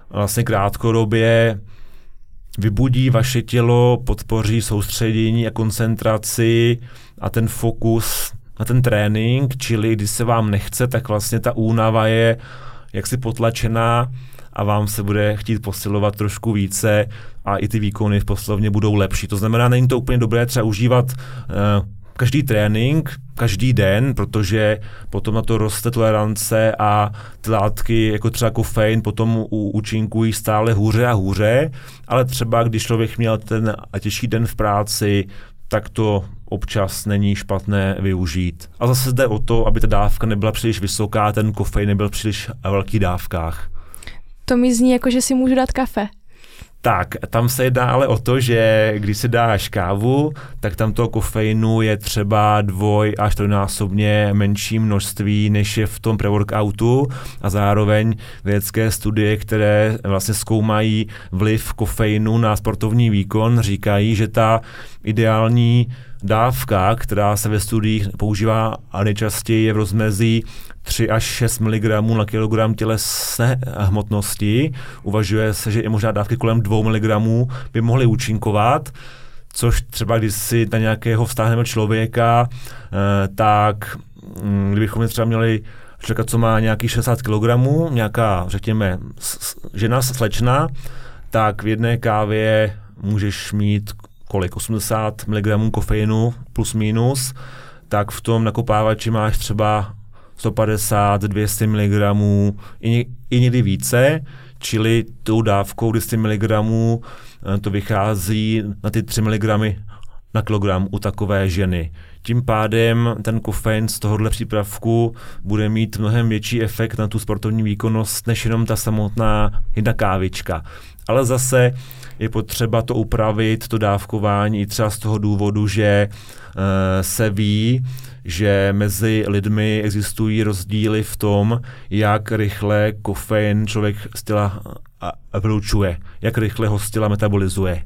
vlastně krátkodobě vybudí vaše tělo, podpoří soustředění a koncentraci a ten fokus na ten trénink, čili když se vám nechce, tak vlastně ta únava je jaksi potlačená a vám se bude chtít posilovat trošku více a i ty výkony v poslovně budou lepší. To znamená, není to úplně dobré třeba užívat uh, každý trénink, každý den, protože potom na to roste tolerance a ty látky, jako třeba kofein, potom účinkují stále hůře a hůře, ale třeba když člověk měl ten těžký den v práci, tak to občas není špatné využít. A zase jde o to, aby ta dávka nebyla příliš vysoká, ten kofein nebyl příliš velký dávkách. To mi zní jako, že si můžu dát kafe. Tak, tam se jedná ale o to, že když si dáš kávu, tak tam toho kofeinu je třeba dvoj až trojnásobně menší množství, než je v tom pre-workoutu. A zároveň vědecké studie, které vlastně zkoumají vliv kofeinu na sportovní výkon, říkají, že ta ideální dávka, která se ve studiích používá a nejčastěji je v rozmezí 3 až 6 mg na kilogram tělesné hmotnosti. Uvažuje se, že i možná dávky kolem 2 mg by mohly účinkovat, což třeba když si na nějakého vztáhneme člověka, eh, tak mm, kdybychom třeba měli člověka, co má nějaký 60 kg, nějaká, řekněme, žena slečna, tak v jedné kávě můžeš mít kolik, 80 mg kofeinu plus minus, tak v tom nakopávači máš třeba 150, 200 mg, i, někdy více, čili tou dávkou 200 mg eh, to vychází na ty 3 mg na kilogram u takové ženy. Tím pádem ten kofein z tohohle přípravku bude mít mnohem větší efekt na tu sportovní výkonnost, než jenom ta samotná jedna kávička. Ale zase je potřeba to upravit, to dávkování, i třeba z toho důvodu, že uh, se ví, že mezi lidmi existují rozdíly v tom, jak rychle kofein člověk z těla vylučuje, jak rychle ho z těla metabolizuje.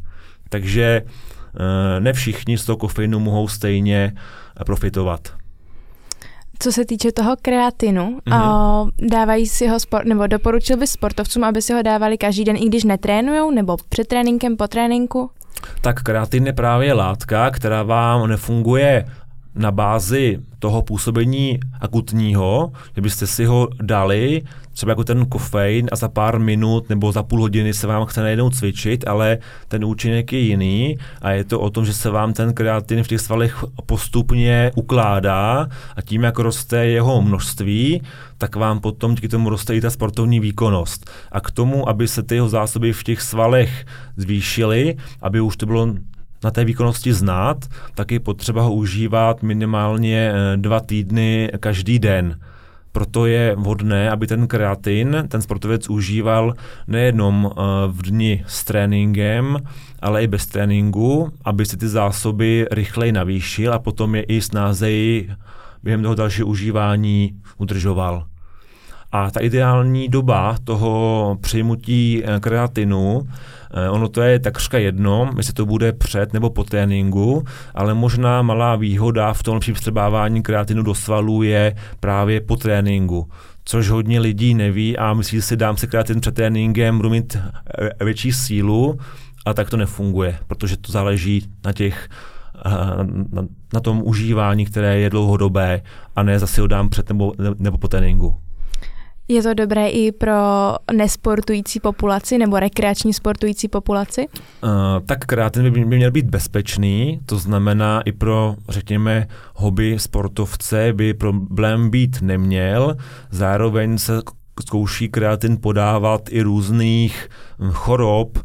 Takže uh, ne všichni z toho kofeinu mohou stejně profitovat. Co se týče toho kreatinu, mm-hmm. dávají si ho sport, nebo doporučil bys sportovcům, aby si ho dávali každý den, i když netrénujou, nebo před tréninkem, po tréninku? Tak kreatin je právě látka, která vám nefunguje na bázi toho působení akutního, kdybyste si ho dali, třeba jako ten kofein a za pár minut nebo za půl hodiny se vám chce najednou cvičit, ale ten účinek je jiný a je to o tom, že se vám ten kreatin v těch svalech postupně ukládá a tím, jak roste jeho množství, tak vám potom díky tomu roste i ta sportovní výkonnost. A k tomu, aby se ty jeho zásoby v těch svalech zvýšily, aby už to bylo na té výkonnosti znát, tak je potřeba ho užívat minimálně eh, dva týdny každý den. Proto je vhodné, aby ten kreatin ten sportovec užíval nejenom eh, v dni s tréninkem, ale i bez tréninku, aby si ty zásoby rychleji navýšil a potom je i snázeji během toho dalšího užívání udržoval. A ta ideální doba toho přijmutí eh, kreatinu Eh, ono to je takřka jedno, jestli to bude před nebo po tréninku, ale možná malá výhoda v tom přestřebávání kreatinu do svalů je právě po tréninku což hodně lidí neví a myslí si, dám si kreatin před tréninkem, budu mít eh, větší sílu, a tak to nefunguje, protože to záleží na těch na, na tom užívání, které je dlouhodobé a ne zase ho dám před nebo, nebo po tréninku. Je to dobré i pro nesportující populaci nebo rekreační sportující populaci? Uh, tak kreatin by, by měl být bezpečný, to znamená i pro, řekněme, hobby sportovce by problém být neměl. Zároveň se zkouší kreatin podávat i různých hm, chorob, uh,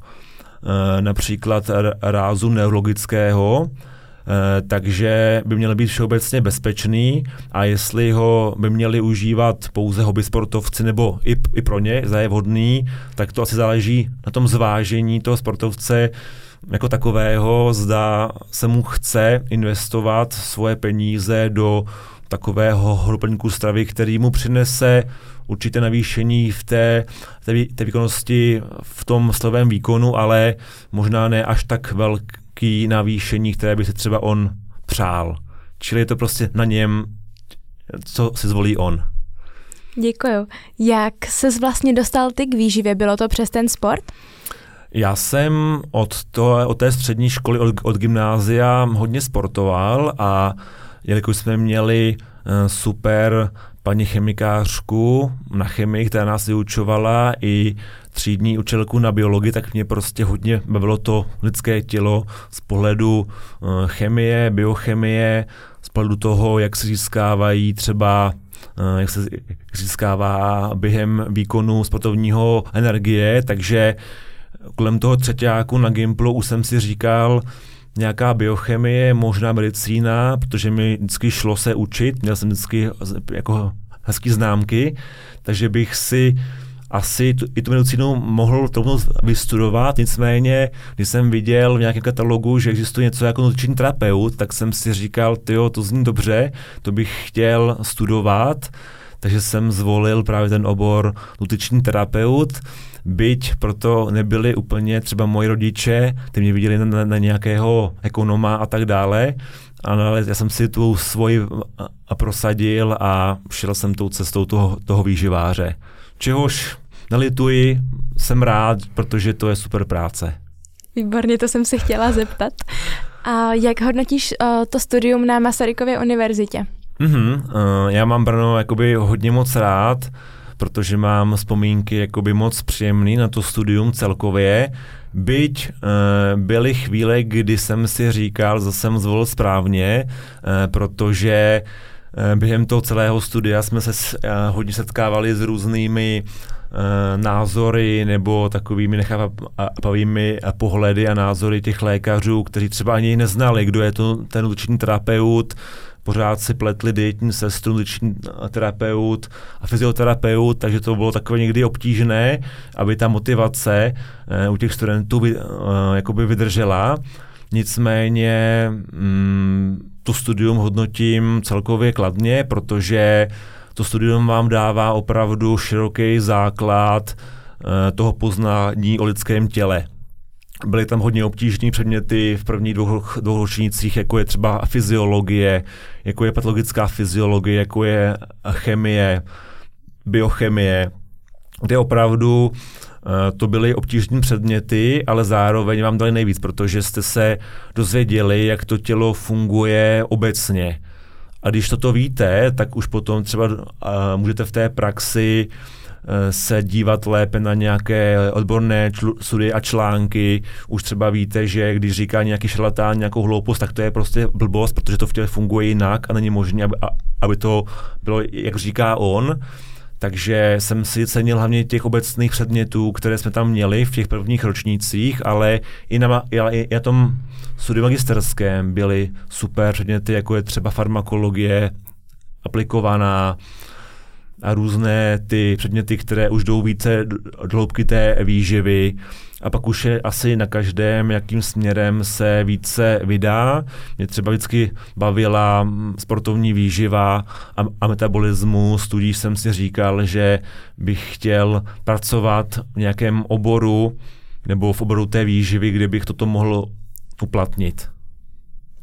například rázu neurologického, Eh, takže by měl být všeobecně bezpečný a jestli ho by měli užívat pouze hobby sportovci nebo i, i pro ně, za je vhodný, tak to asi záleží na tom zvážení toho sportovce jako takového, zda se mu chce investovat svoje peníze do takového hroplníku stravy, který mu přinese určité navýšení v té, té, té výkonnosti v tom slovém výkonu, ale možná ne až tak velký velký navýšení, které by si třeba on přál. Čili je to prostě na něm, co si zvolí on. Děkuju. Jak se vlastně dostal ty k výživě? Bylo to přes ten sport? Já jsem od, to, od té střední školy, od, od gymnázia hodně sportoval a jelikož jsme měli uh, super paní chemikářku na chemii, která nás vyučovala i třídní učitelku na biologii, tak mě prostě hodně bavilo to lidské tělo z pohledu uh, chemie, biochemie, z pohledu toho, jak se získávají třeba uh, jak se získává během výkonu sportovního energie, takže kolem toho třetíku na Gimplu už jsem si říkal, nějaká biochemie, možná medicína, protože mi vždycky šlo se učit, měl jsem vždycky jako hezký známky, takže bych si asi tu, i tu medicínu mohl tomu vystudovat, nicméně, když jsem viděl v nějakém katalogu, že existuje něco jako nutriční terapeut, tak jsem si říkal, tyjo, to zní dobře, to bych chtěl studovat, takže jsem zvolil právě ten obor nutriční terapeut, byť proto nebyli úplně třeba moji rodiče, ty mě viděli na, na, nějakého ekonoma a tak dále, ale já jsem si tu svoji prosadil a šel jsem tou cestou toho, toho výživáře. Čehož nelituji, jsem rád, protože to je super práce. Výborně, to jsem se chtěla zeptat. A jak hodnotíš uh, to studium na Masarykově univerzitě? Mm-hmm, uh, já mám Brno jakoby hodně moc rád, protože mám vzpomínky jakoby moc příjemný na to studium celkově. Byť uh, byly chvíle, kdy jsem si říkal, že jsem zvolil správně, uh, protože uh, během toho celého studia jsme se uh, hodně setkávali s různými názory nebo takovými nechápavými pohledy a názory těch lékařů, kteří třeba ani neznali, kdo je to ten nutriční terapeut, pořád si pletli dietní sestru, nutriční terapeut a fyzioterapeut, takže to bylo takové někdy obtížné, aby ta motivace uh, u těch studentů by, uh, jakoby vydržela. Nicméně mm, to studium hodnotím celkově kladně, protože to studium vám dává opravdu široký základ toho poznání o lidském těle. Byly tam hodně obtížné předměty v prvních dvou, dvou ročnících, jako je třeba fyziologie, jako je patologická fyziologie, jako je chemie, biochemie, kde opravdu uh, to byly obtížné předměty, ale zároveň vám dali nejvíc, protože jste se dozvěděli, jak to tělo funguje obecně. A když toto víte, tak už potom třeba uh, můžete v té praxi uh, Eh, se dívat lépe na nějaké odborné čl- a články. Už třeba víte, že když říká nějaký šarlatán nějakou hloupost, tak to je prostě blbost, protože to v těle funguje jinak a není možné, aby, aby to bylo, jak říká on. Takže jsem si cenil hlavně těch obecných předmětů, které jsme tam měli v těch prvních ročnících, ale i na, i na tom studiu magisterském byly super předměty, jako je třeba farmakologie aplikovaná, a různé ty předměty, které už jdou více do hloubky té výživy a pak už je asi na každém, jakým směrem se více vydá. Mě třeba vždycky bavila sportovní výživa a, a metabolismus, tudíž jsem si říkal, že bych chtěl pracovat v nějakém oboru nebo v oboru té výživy, kde bych toto mohl uplatnit.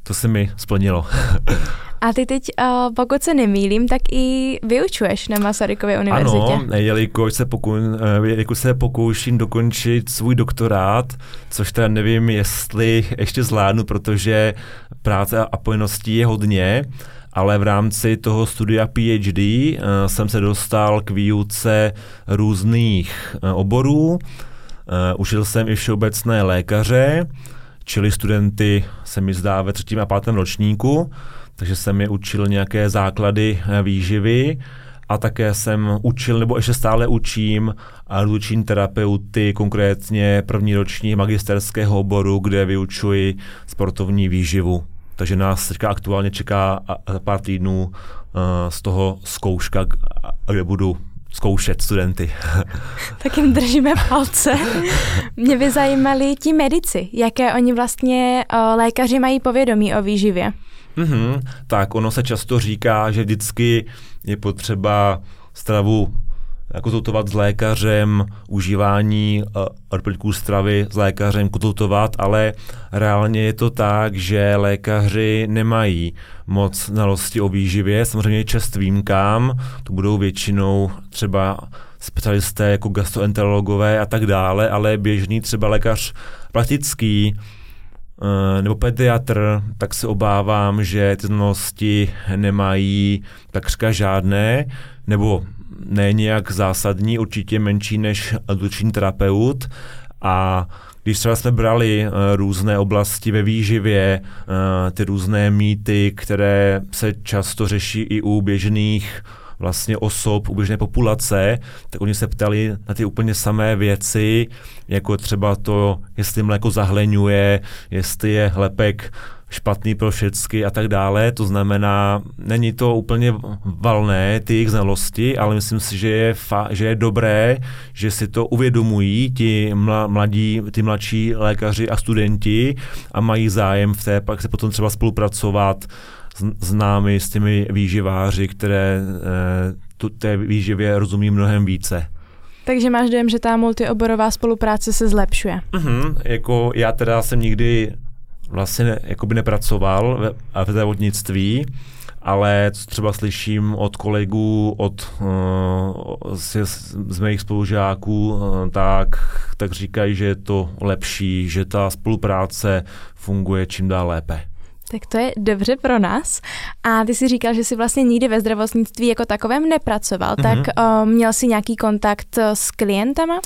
To se mi splnilo. A ty teď, uh, pokud se nemýlím, tak i vyučuješ na Masarykově univerzitě. Ano, jelikož se, poku, jelikož se pokouším dokončit svůj doktorát, což teda nevím, jestli ještě zvládnu, protože práce a povinností je hodně, ale v rámci toho studia PhD uh, jsem se dostal k výuce různých oborů. Užil jsem i všeobecné lékaře, čili studenty se mi zdá ve třetím a pátém ročníku, takže jsem je učil nějaké základy výživy a také jsem učil, nebo ještě stále učím luční terapeuty, konkrétně první roční magisterského oboru, kde vyučuji sportovní výživu. Takže nás teďka aktuálně čeká za pár týdnů uh, z toho zkouška, kde budu zkoušet studenty. tak jim držíme palce. Mě by zajímali ti medici, jaké oni vlastně uh, lékaři mají povědomí o výživě. Mm-hmm, tak ono se často říká, že vždycky je potřeba stravu konzultovat s lékařem, užívání uh, doplňků stravy s lékařem konzultovat, ale reálně je to tak, že lékaři nemají moc znalosti o výživě, samozřejmě čest výjimkám, to budou většinou třeba specialisté jako gastroenterologové a tak dále, ale běžný třeba lékař praktický nebo pediatr, tak se obávám, že ty znalosti nemají takřka žádné, nebo ne nějak zásadní, určitě menší než adulční terapeut. A když třeba jsme brali uh, různé oblasti ve výživě, uh, ty různé mýty, které se často řeší i u běžných vlastně osob, u běžné populace, tak oni se ptali na ty úplně samé věci, jako třeba to, jestli mléko zahleňuje, jestli je lepek špatný pro všechny a tak dále. To znamená, není to úplně valné, ty jejich znalosti, ale myslím si, že je, fa- že je dobré, že si to uvědomují ti mladí, ty mladší lékaři a studenti a mají zájem v té, pak se potom třeba spolupracovat s námi, s těmi výživáři, které eh, tu, té výživě rozumí mnohem více. Takže máš dojem, že ta multioborová spolupráce se zlepšuje? Mm-hmm, jako já teda jsem nikdy vlastně ne, jakoby nepracoval ve, ve zdravotnictví, ale co třeba slyším od kolegů, od uh, z, z mých spolužáků, uh, tak, tak říkají, že je to lepší, že ta spolupráce funguje čím dál lépe. Tak to je dobře pro nás. A ty si říkal, že jsi vlastně nikdy ve zdravotnictví jako takovém nepracoval, mm-hmm. tak uh, měl jsi nějaký kontakt s klientama?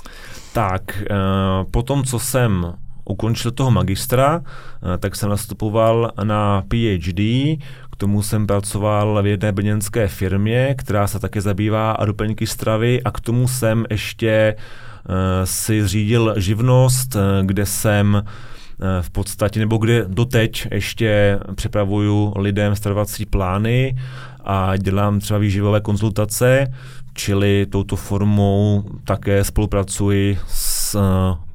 Tak, uh, po tom, co jsem ukončil toho magistra, eh, tak jsem nastupoval na PhD, k tomu jsem pracoval v jedné brněnské firmě, která se také zabývá doplňky stravy a k tomu jsem ještě si zřídil živnost, kde jsem v podstatě, nebo kde doteď ještě připravuju lidem stravovací plány a dělám třeba výživové konzultace, čili touto formou také spolupracuji s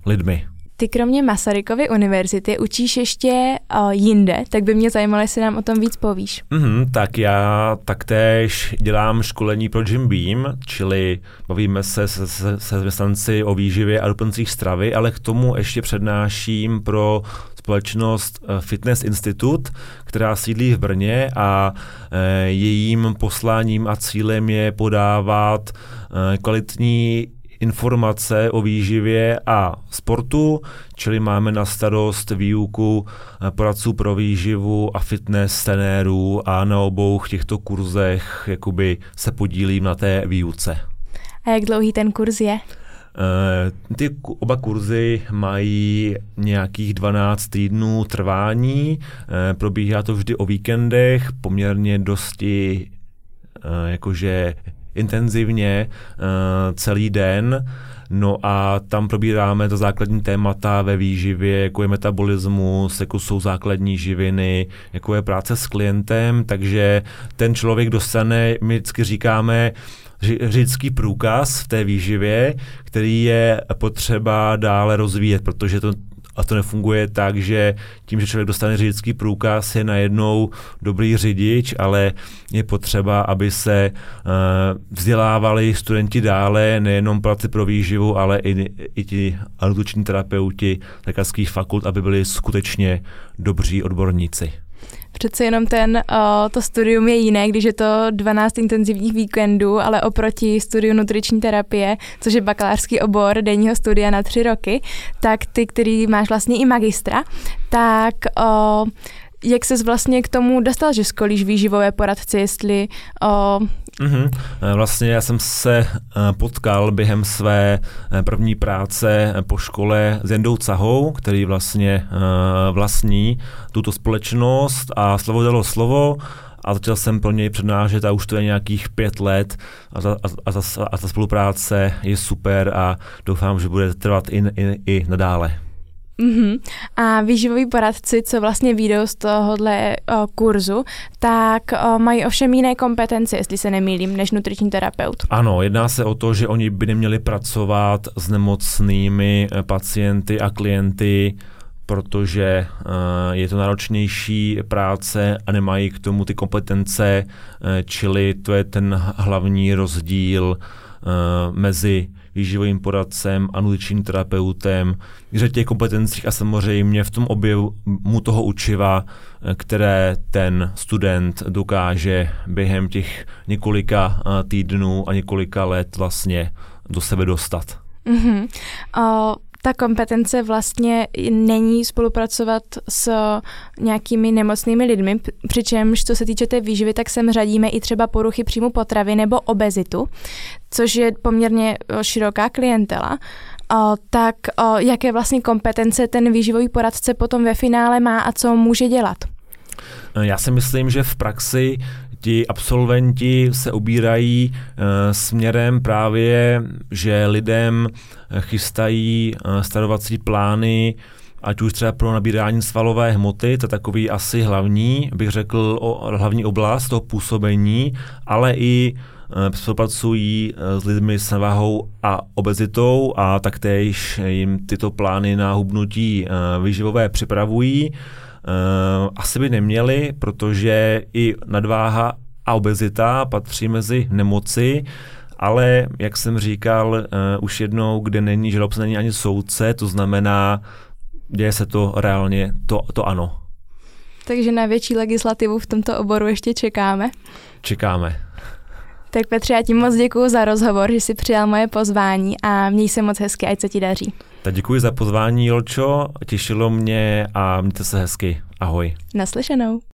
lidmi. Ty kromě Masarykovy univerzity učíš ještě uh, jinde, tak by mě zajímalo, jestli nám o tom víc povíš. Mm-hmm, tak já taktéž dělám školení pro Jim Beam, čili bavíme se se, se, se o výživě a doplňcích stravy, ale k tomu ještě přednáším pro společnost Fitness Institute, která sídlí v Brně a e, jejím posláním a cílem je podávat kvalitní informace o výživě a sportu, čili máme na starost výuku eh, poradců pro výživu a fitness trenérů a na obou těchto kurzech jakoby se podílím na té výuce. A jak dlouhý ten kurz je? Uh, ty oba kurzy mají nějakých 12 týdnů trvání, uh, probíhá to vždy o víkendech, poměrně dosti jakože intenzivně uh, celý den. No a tam probíráme to základní témata ve výživě, jako je metabolismus, jako jsou základní živiny, jako je práce s klientem, takže ten člověk dostane, my vždycky říkáme, řidičský průkaz v té výživě, který je potřeba dále rozvíjet, protože to a to nefunguje tak, že tím, že člověk dostane řidičský průkaz, je najednou dobrý řidič, ale je potřeba, aby se uh, vzdělávali studenti dále, nejenom práci pro výživu, ale i, i ti adulční terapeuti lékařských fakult, aby byli skutečně dobří odborníci. Přece jenom ten, o, to studium je jiné, když je to 12 intenzivních víkendů, ale oproti studiu nutriční terapie, což je bakalářský obor denního studia na tři roky, tak ty, který máš vlastně i magistra, tak o, jak ses vlastně k tomu dostal, že skolíš výživové poradce, jestli o, Mm-hmm. Vlastně já jsem se eh, potkal během své eh, první práce po škole s Jendou Cahou, který vlastně vlastní tuto společnost a slovo dalo slovo a začal jsem pro něj přednášet a už to je nějakých pět let a ta, a, ta, a ta spolupráce je super a doufám, že bude trvat i, i, i nadále. Mm-hmm. A výživoví poradci, co vlastně výjdou z tohohle o, kurzu, tak o, mají ovšem jiné kompetence, jestli se nemýlím, než nutriční terapeut. Ano, jedná se o to, že oni by neměli pracovat s nemocnými e, pacienty a klienty, protože uh, je to náročnější práce a nemají k tomu ty kompetence, uh, čili to je ten hlavní rozdíl mezi výživovým poradcem a nutričním terapeutem, že těch kompetencích a samozřejmě v tom objemu toho učiva, které ten student dokáže během těch několika týdnů a několika let vlastně do sebe dostat. Mm-hmm. Uh ta kompetence vlastně není spolupracovat s nějakými nemocnými lidmi, přičemž co se týče té výživy, tak sem řadíme i třeba poruchy příjmu potravy nebo obezitu, což je poměrně široká klientela. O, tak o, jaké vlastně kompetence ten výživový poradce potom ve finále má a co může dělat? Já si myslím, že v praxi ti absolventi se ubírají uh, směrem právě, že lidem chystají uh, starovací plány, ať už třeba pro nabírání svalové hmoty, to je takový asi hlavní, bych řekl, o, hlavní oblast toho působení, ale i spolupracují s lidmi s váhou a obezitou a taktéž jim tyto plány na hubnutí výživové připravují. Uh, asi by neměli, protože i nadváha a obezita patří mezi nemoci, ale jak jsem říkal uh, už jednou, kde není žalobce, není ani soudce, to znamená, děje se to reálně, to, to ano. Takže na větší legislativu v tomto oboru ještě čekáme. Čekáme. Tak Petře, já ti moc děkuji za rozhovor, že jsi přijal moje pozvání a měj se moc hezky, ať se ti daří. Tak děkuji za pozvání, Jolčo, těšilo mě a mějte se hezky. Ahoj. Naslyšenou.